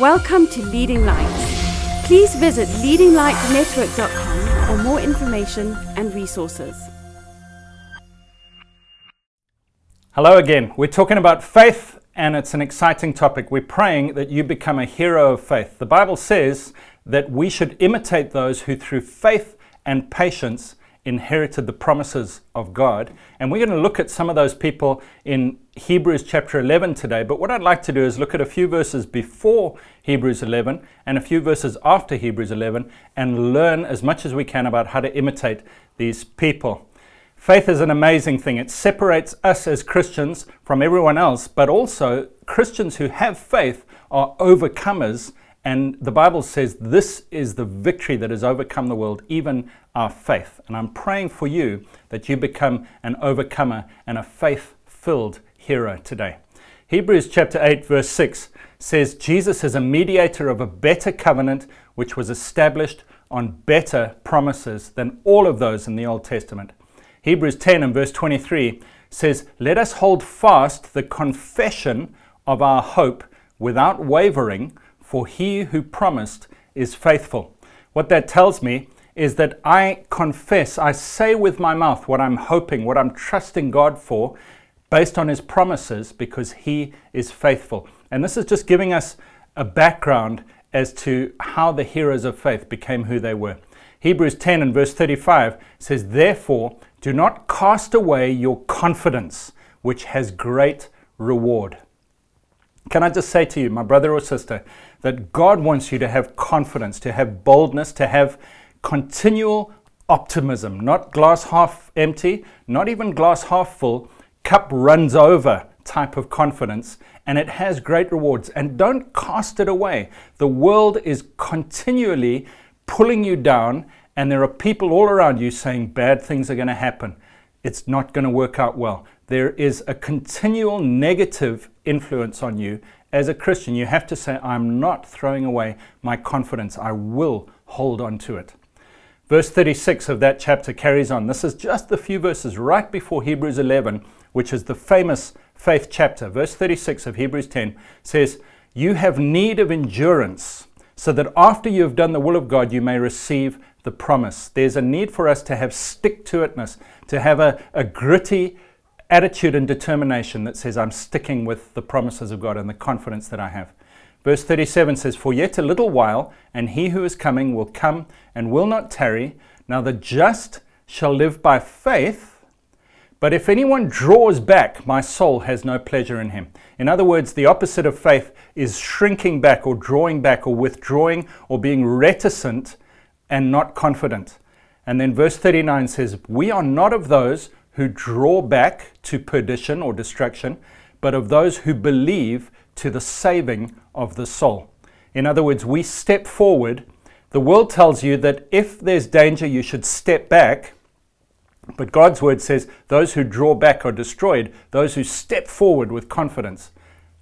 Welcome to Leading Lights. Please visit leadinglightsnetwork.com for more information and resources. Hello again. We're talking about faith, and it's an exciting topic. We're praying that you become a hero of faith. The Bible says that we should imitate those who, through faith and patience, inherited the promises of God. And we're going to look at some of those people in Hebrews chapter 11 today. But what I'd like to do is look at a few verses before Hebrews 11 and a few verses after Hebrews 11 and learn as much as we can about how to imitate these people. Faith is an amazing thing. It separates us as Christians from everyone else, but also Christians who have faith are overcomers. And the Bible says this is the victory that has overcome the world, even our faith. And I'm praying for you that you become an overcomer and a faith filled hero today. Hebrews chapter 8, verse 6 says, Jesus is a mediator of a better covenant which was established on better promises than all of those in the Old Testament. Hebrews 10 and verse 23 says, Let us hold fast the confession of our hope without wavering, for he who promised is faithful. What that tells me is that I confess, I say with my mouth what I'm hoping, what I'm trusting God for, based on his promises, because he is faithful. And this is just giving us a background as to how the heroes of faith became who they were. Hebrews 10 and verse 35 says, Therefore, do not cast away your confidence, which has great reward. Can I just say to you, my brother or sister, that God wants you to have confidence, to have boldness, to have continual optimism, not glass half empty, not even glass half full, cup runs over type of confidence, and it has great rewards. And don't cast it away. The world is continually pulling you down, and there are people all around you saying bad things are going to happen. It's not going to work out well. There is a continual negative influence on you. As a Christian, you have to say, I'm not throwing away my confidence. I will hold on to it. Verse 36 of that chapter carries on. This is just the few verses right before Hebrews 11, which is the famous faith chapter. Verse 36 of Hebrews 10 says, You have need of endurance so that after you have done the will of God, you may receive the promise. There's a need for us to have stick to itness, to have a, a gritty attitude and determination that says, I'm sticking with the promises of God and the confidence that I have. Verse 37 says, For yet a little while, and he who is coming will come and will not tarry. Now the just shall live by faith. But if anyone draws back, my soul has no pleasure in him. In other words, the opposite of faith is shrinking back or drawing back or withdrawing or being reticent and not confident. And then verse 39 says, We are not of those who draw back to perdition or destruction, but of those who believe to the saving of the soul. In other words, we step forward. The world tells you that if there's danger, you should step back. But God's word says those who draw back are destroyed, those who step forward with confidence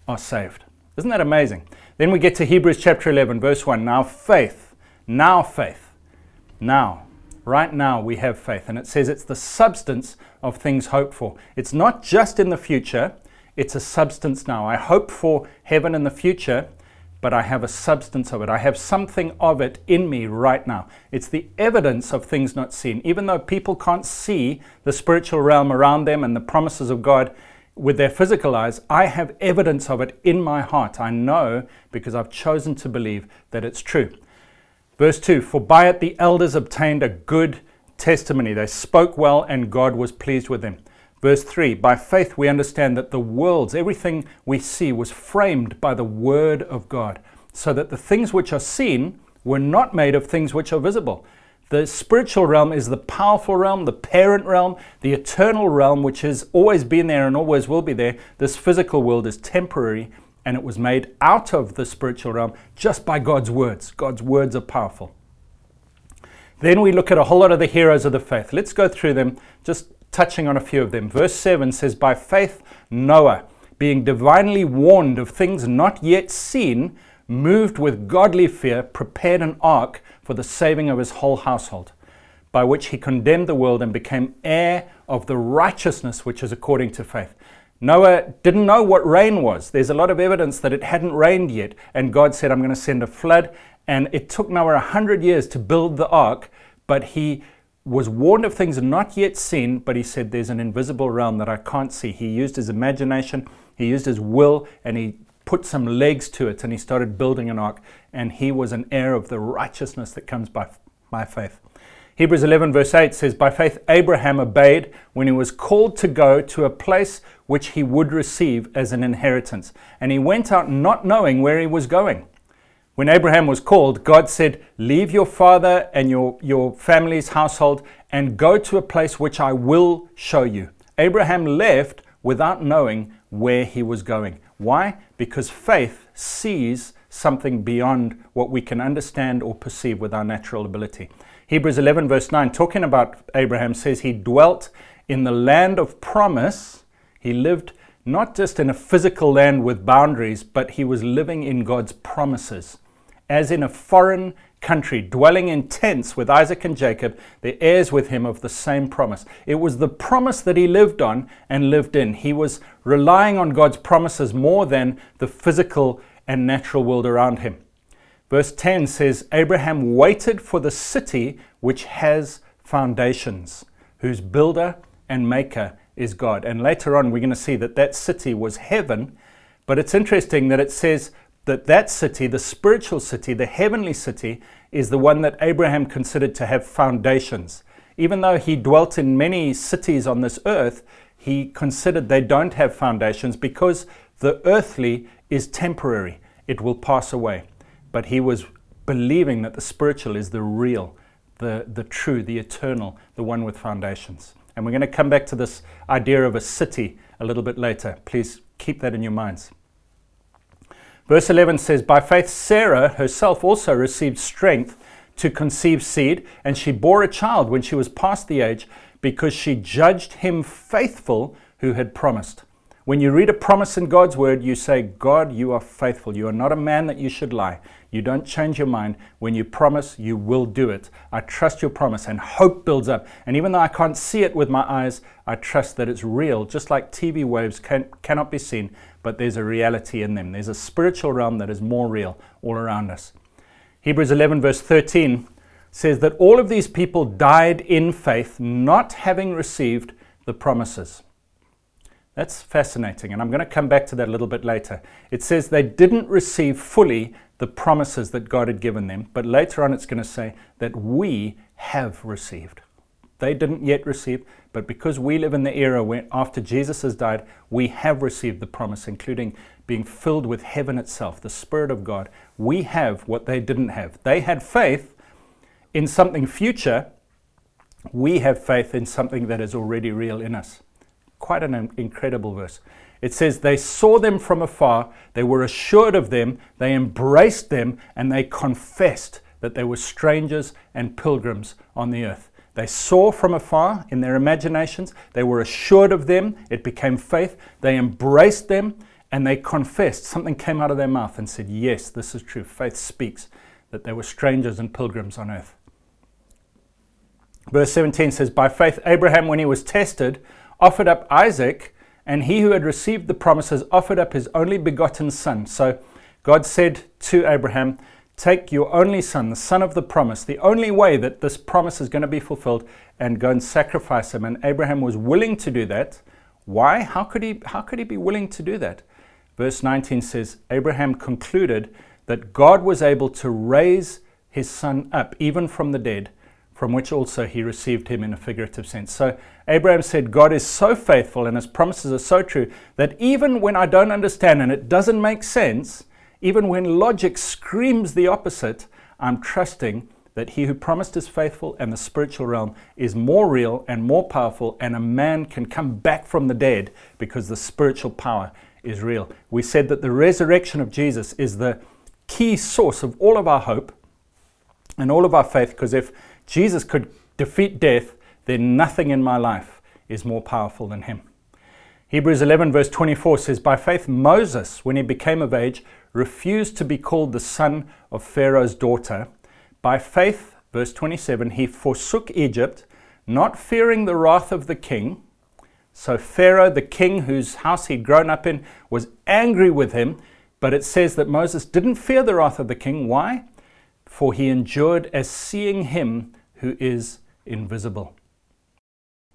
are saved. Isn't that amazing? Then we get to Hebrews chapter 11, verse 1. Now faith, now faith, now, right now we have faith. And it says it's the substance of things hoped for. It's not just in the future, it's a substance now. I hope for heaven in the future, but I have a substance of it. I have something of it in me right now. It's the evidence of things not seen. Even though people can't see the spiritual realm around them and the promises of God with their physical eyes, I have evidence of it in my heart. I know because I've chosen to believe that it's true. Verse 2 For by it the elders obtained a good testimony. They spoke well, and God was pleased with them. Verse 3 By faith we understand that the worlds, everything we see, was framed by the word of God, so that the things which are seen were not made of things which are visible. The spiritual realm is the powerful realm, the parent realm, the eternal realm, which has always been there and always will be there. This physical world is temporary, and it was made out of the spiritual realm just by God's words. God's words are powerful. Then we look at a whole lot of the heroes of the faith. Let's go through them just touching on a few of them. Verse 7 says, By faith, Noah, being divinely warned of things not yet seen, moved with godly fear, prepared an ark for the saving of his whole household, by which he condemned the world and became heir of the righteousness which is according to faith. Noah didn't know what rain was. There's a lot of evidence that it hadn't rained yet. And God said, I'm going to send a flood. And it took Noah 100 years to build the ark, but he was warned of things not yet seen, but he said, There's an invisible realm that I can't see. He used his imagination, he used his will, and he put some legs to it, and he started building an ark. And he was an heir of the righteousness that comes by, by faith. Hebrews 11, verse 8 says, By faith, Abraham obeyed when he was called to go to a place which he would receive as an inheritance. And he went out not knowing where he was going. When Abraham was called, God said, Leave your father and your, your family's household and go to a place which I will show you. Abraham left without knowing where he was going. Why? Because faith sees something beyond what we can understand or perceive with our natural ability. Hebrews 11, verse 9, talking about Abraham, says he dwelt in the land of promise. He lived not just in a physical land with boundaries, but he was living in God's promises. As in a foreign country, dwelling in tents with Isaac and Jacob, the heirs with him of the same promise. It was the promise that he lived on and lived in. He was relying on God's promises more than the physical and natural world around him. Verse 10 says, Abraham waited for the city which has foundations, whose builder and maker is God. And later on, we're going to see that that city was heaven. But it's interesting that it says that that city, the spiritual city, the heavenly city, is the one that Abraham considered to have foundations. Even though he dwelt in many cities on this earth, he considered they don't have foundations because the earthly is temporary, it will pass away but he was believing that the spiritual is the real, the, the true, the eternal, the one with foundations. And we're going to come back to this idea of a city a little bit later. Please keep that in your minds. Verse 11 says, By faith, Sarah herself also received strength to conceive seed, and she bore a child when she was past the age, because she judged him faithful who had promised. When you read a promise in God's word, you say, God, you are faithful. You are not a man that you should lie. You don't change your mind. When you promise, you will do it. I trust your promise, and hope builds up. And even though I can't see it with my eyes, I trust that it's real, just like TV waves can, cannot be seen, but there's a reality in them. There's a spiritual realm that is more real all around us. Hebrews 11, verse 13 says that all of these people died in faith, not having received the promises. That's fascinating, and I'm going to come back to that a little bit later. It says they didn't receive fully the promises that God had given them, but later on it's going to say that we have received. They didn't yet receive, but because we live in the era where after Jesus has died, we have received the promise, including being filled with heaven itself, the Spirit of God. We have what they didn't have. They had faith in something future. We have faith in something that is already real in us. Quite an incredible verse. It says, They saw them from afar, they were assured of them, they embraced them, and they confessed that they were strangers and pilgrims on the earth. They saw from afar in their imaginations, they were assured of them, it became faith, they embraced them, and they confessed. Something came out of their mouth and said, Yes, this is true. Faith speaks that they were strangers and pilgrims on earth. Verse 17 says, By faith, Abraham, when he was tested, offered up Isaac, and he who had received the promises offered up his only begotten son. So God said to Abraham, Take your only son, the son of the promise, the only way that this promise is going to be fulfilled, and go and sacrifice him. And Abraham was willing to do that. Why? How could he, how could he be willing to do that? Verse 19 says, Abraham concluded that God was able to raise his son up, even from the dead, from which also he received him in a figurative sense. So Abraham said, God is so faithful and his promises are so true that even when I don't understand and it doesn't make sense, even when logic screams the opposite, I'm trusting that he who promised is faithful and the spiritual realm is more real and more powerful, and a man can come back from the dead because the spiritual power is real. We said that the resurrection of Jesus is the key source of all of our hope and all of our faith because if Jesus could defeat death, then nothing in my life is more powerful than him. Hebrews 11, verse 24 says, By faith, Moses, when he became of age, refused to be called the son of Pharaoh's daughter. By faith, verse 27, he forsook Egypt, not fearing the wrath of the king. So Pharaoh, the king whose house he'd grown up in, was angry with him. But it says that Moses didn't fear the wrath of the king. Why? For he endured as seeing him who is invisible.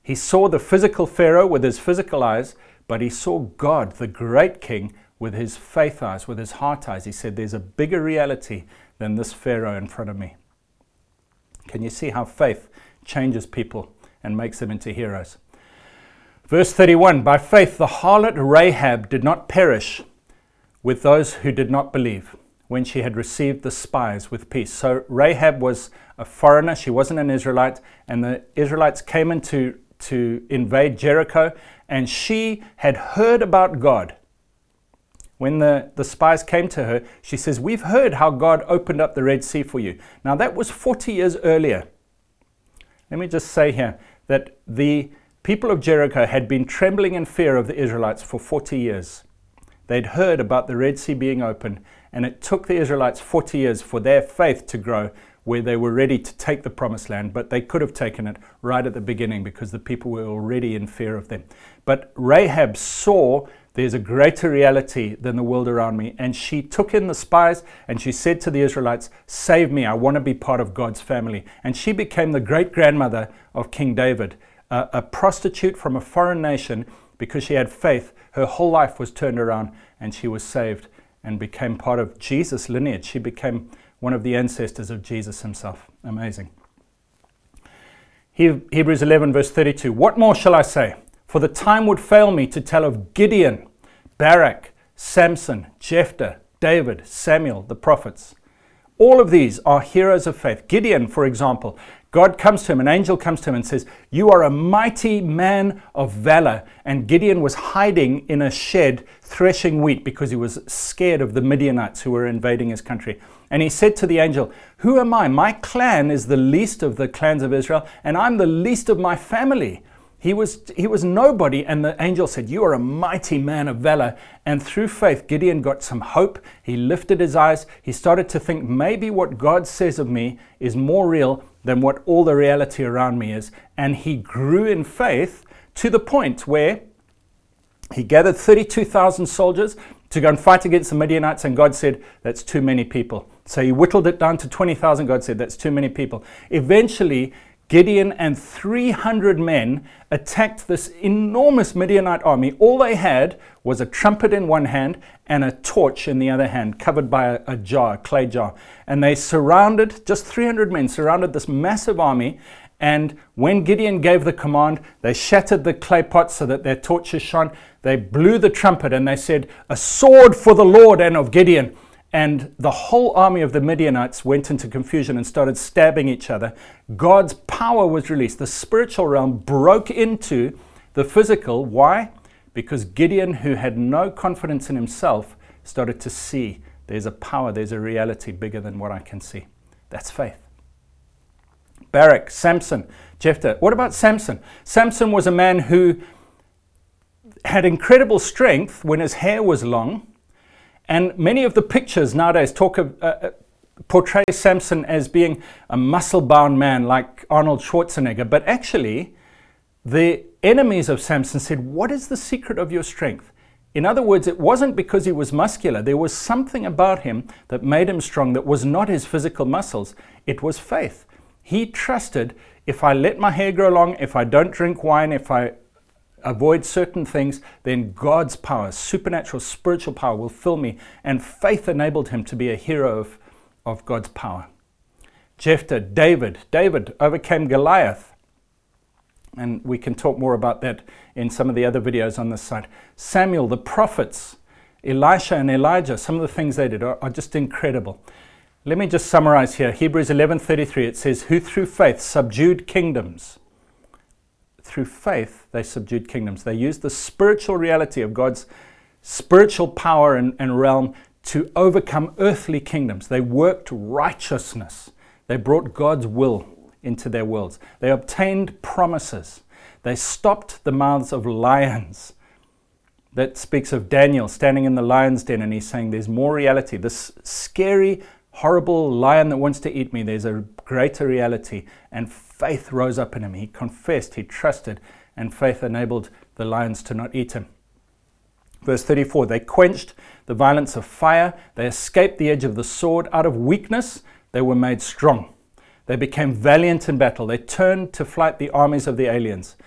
He saw the physical Pharaoh with his physical eyes, but he saw God, the great king, with his faith eyes, with his heart eyes. He said, There's a bigger reality than this Pharaoh in front of me. Can you see how faith changes people and makes them into heroes? Verse 31 By faith, the harlot Rahab did not perish with those who did not believe when she had received the spies with peace. So Rahab was a foreigner, she wasn't an Israelite, and the Israelites came in to, to invade Jericho, and she had heard about God. When the, the spies came to her, she says, We've heard how God opened up the Red Sea for you. Now, that was 40 years earlier. Let me just say here that the people of Jericho had been trembling in fear of the Israelites for 40 years. They'd heard about the Red Sea being open, and it took the Israelites 40 years for their faith to grow where they were ready to take the promised land, but they could have taken it right at the beginning because the people were already in fear of them. But Rahab saw there's a greater reality than the world around me, and she took in the spies and she said to the Israelites, Save me, I want to be part of God's family. And she became the great grandmother of King David, a, a prostitute from a foreign nation because she had faith. Her whole life was turned around and she was saved and became part of Jesus' lineage. She became one of the ancestors of Jesus himself. Amazing. Hebrews 11, verse 32. What more shall I say? For the time would fail me to tell of Gideon, Barak, Samson, Jephthah, David, Samuel, the prophets. All of these are heroes of faith. Gideon, for example, God comes to him, an angel comes to him and says, You are a mighty man of valor. And Gideon was hiding in a shed threshing wheat because he was scared of the Midianites who were invading his country. And he said to the angel, Who am I? My clan is the least of the clans of Israel, and I'm the least of my family. He was, he was nobody, and the angel said, You are a mighty man of valor. And through faith, Gideon got some hope. He lifted his eyes. He started to think, Maybe what God says of me is more real than what all the reality around me is. And he grew in faith to the point where he gathered 32,000 soldiers to go and fight against the Midianites, and God said, That's too many people. So he whittled it down to 20,000. God said, That's too many people. Eventually, Gideon and 300 men attacked this enormous Midianite army. All they had was a trumpet in one hand and a torch in the other hand, covered by a, a, jar, a clay jar. And they surrounded, just 300 men surrounded this massive army. And when Gideon gave the command, they shattered the clay pots so that their torches shone. They blew the trumpet and they said, A sword for the Lord and of Gideon. And the whole army of the Midianites went into confusion and started stabbing each other. God's power was released. The spiritual realm broke into the physical. Why? Because Gideon, who had no confidence in himself, started to see there's a power, there's a reality bigger than what I can see. That's faith. Barak, Samson, Jephthah. What about Samson? Samson was a man who had incredible strength when his hair was long and many of the pictures nowadays talk of, uh, uh portray Samson as being a muscle bound man like Arnold Schwarzenegger. But actually, the enemies of Samson said, What is the secret of your strength? In other words, it wasn't because he was muscular. There was something about him that made him strong that was not his physical muscles. It was faith. He trusted if I let my hair grow long, if I don't drink wine, if I avoid certain things, then God's power, supernatural, spiritual power, will fill me. And faith enabled him to be a hero of, of God's power. Jephthah, David. David overcame Goliath. And we can talk more about that in some of the other videos on this site. Samuel, the prophets, Elisha and Elijah, some of the things they did are, are just incredible. Let me just summarize here. Hebrews 11:33 it says who through faith subdued kingdoms through faith, they subdued kingdoms. They used the spiritual reality of God's spiritual power and, and realm to overcome earthly kingdoms. They worked righteousness. They brought God's will into their worlds. They obtained promises. They stopped the mouths of lions. That speaks of Daniel standing in the lion's den and he's saying, There's more reality. This scary, horrible lion that wants to eat me, there's a greater reality. And faith rose up in him. He confessed, he trusted, and faith enabled the lions to not eat him. Verse 34 They quenched the violence of fire, they escaped the edge of the sword. Out of weakness, they were made strong. They became valiant in battle. They turned to flight the armies of the aliens.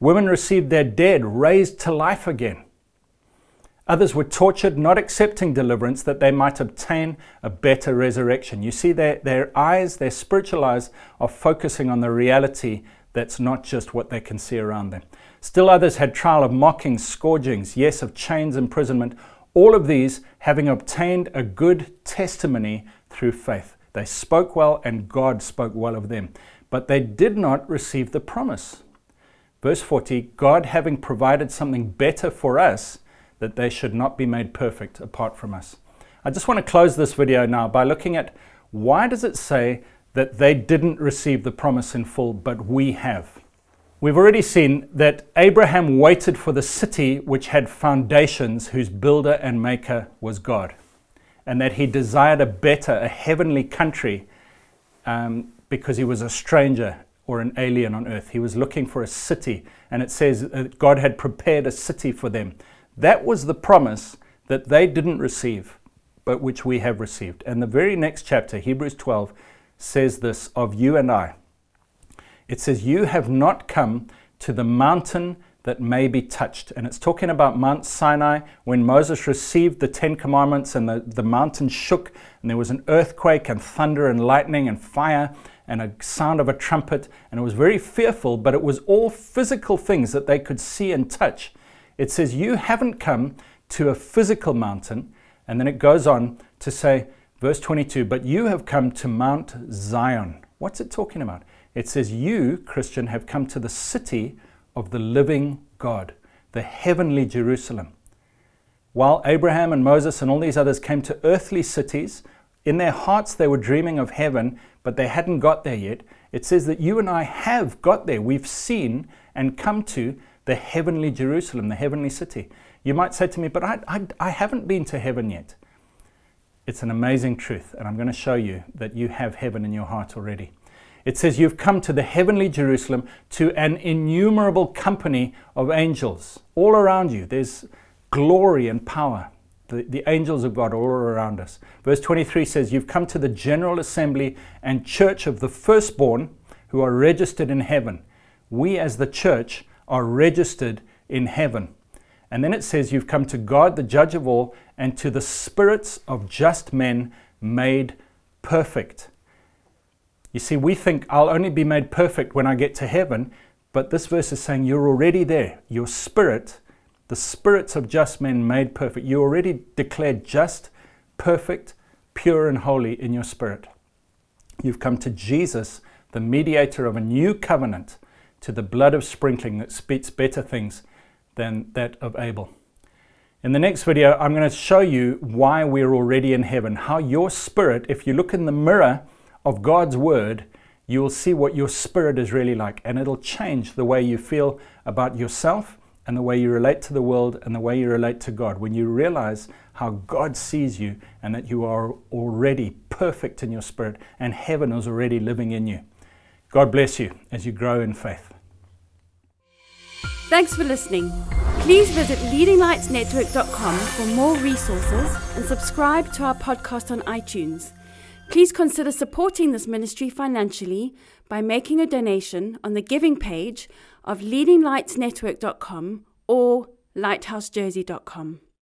Women received their dead raised to life again. Others were tortured, not accepting deliverance that they might obtain a better resurrection. You see, their, their eyes, their spiritual eyes, are focusing on the reality that's not just what they can see around them. Still others had trial of mockings, scourgings, yes, of chains, imprisonment, all of these having obtained a good testimony through faith. They spoke well, and God spoke well of them. But they did not receive the promise. Verse 40 God having provided something better for us, that they should not be made perfect apart from us. I just want to close this video now by looking at why does it say that they didn't receive the promise in full, but we have? We've already seen that Abraham waited for the city which had foundations, whose builder and maker was God, and that he desired a better, a heavenly country um, because he was a stranger or an alien on earth. He was looking for a city, and it says that God had prepared a city for them. That was the promise that they didn't receive, but which we have received. And the very next chapter, Hebrews 12, says this of you and I. It says, You have not come to the mountain that may be touched. And it's talking about Mount Sinai when Moses received the Ten Commandments and the, the mountain shook and there was an earthquake and thunder and lightning and fire and a sound of a trumpet. And it was very fearful, but it was all physical things that they could see and touch. It says, You haven't come to a physical mountain. And then it goes on to say, verse 22, But you have come to Mount Zion. What's it talking about? It says, You, Christian, have come to the city of the living God, the heavenly Jerusalem. While Abraham and Moses and all these others came to earthly cities, in their hearts they were dreaming of heaven, but they hadn't got there yet. It says that you and I have got there. We've seen and come to the heavenly Jerusalem, the heavenly city. You might say to me, but I, I, I haven't been to heaven yet. It's an amazing truth, and I'm going to show you that you have heaven in your heart already. It says, You've come to the heavenly Jerusalem, to an innumerable company of angels all around you. There's glory and power. The, the angels of God all around us. Verse 23 says, You've come to the general assembly and church of the firstborn who are registered in heaven. We, as the church, are registered in heaven. And then it says, You've come to God, the judge of all, and to the spirits of just men made perfect. You see, we think I'll only be made perfect when I get to heaven, but this verse is saying you're already there. Your spirit, the spirits of just men made perfect, you're already declared just, perfect, pure, and holy in your spirit. You've come to Jesus, the mediator of a new covenant to the blood of sprinkling that speaks better things than that of Abel. In the next video, I'm going to show you why we're already in heaven, how your spirit, if you look in the mirror of God's word, you will see what your spirit is really like, and it'll change the way you feel about yourself and the way you relate to the world and the way you relate to God. When you realize how God sees you and that you are already perfect in your spirit and heaven is already living in you. God bless you as you grow in faith. Thanks for listening. Please visit leadinglightsnetwork.com for more resources and subscribe to our podcast on iTunes. Please consider supporting this ministry financially by making a donation on the giving page of leadinglightsnetwork.com or lighthousejersey.com.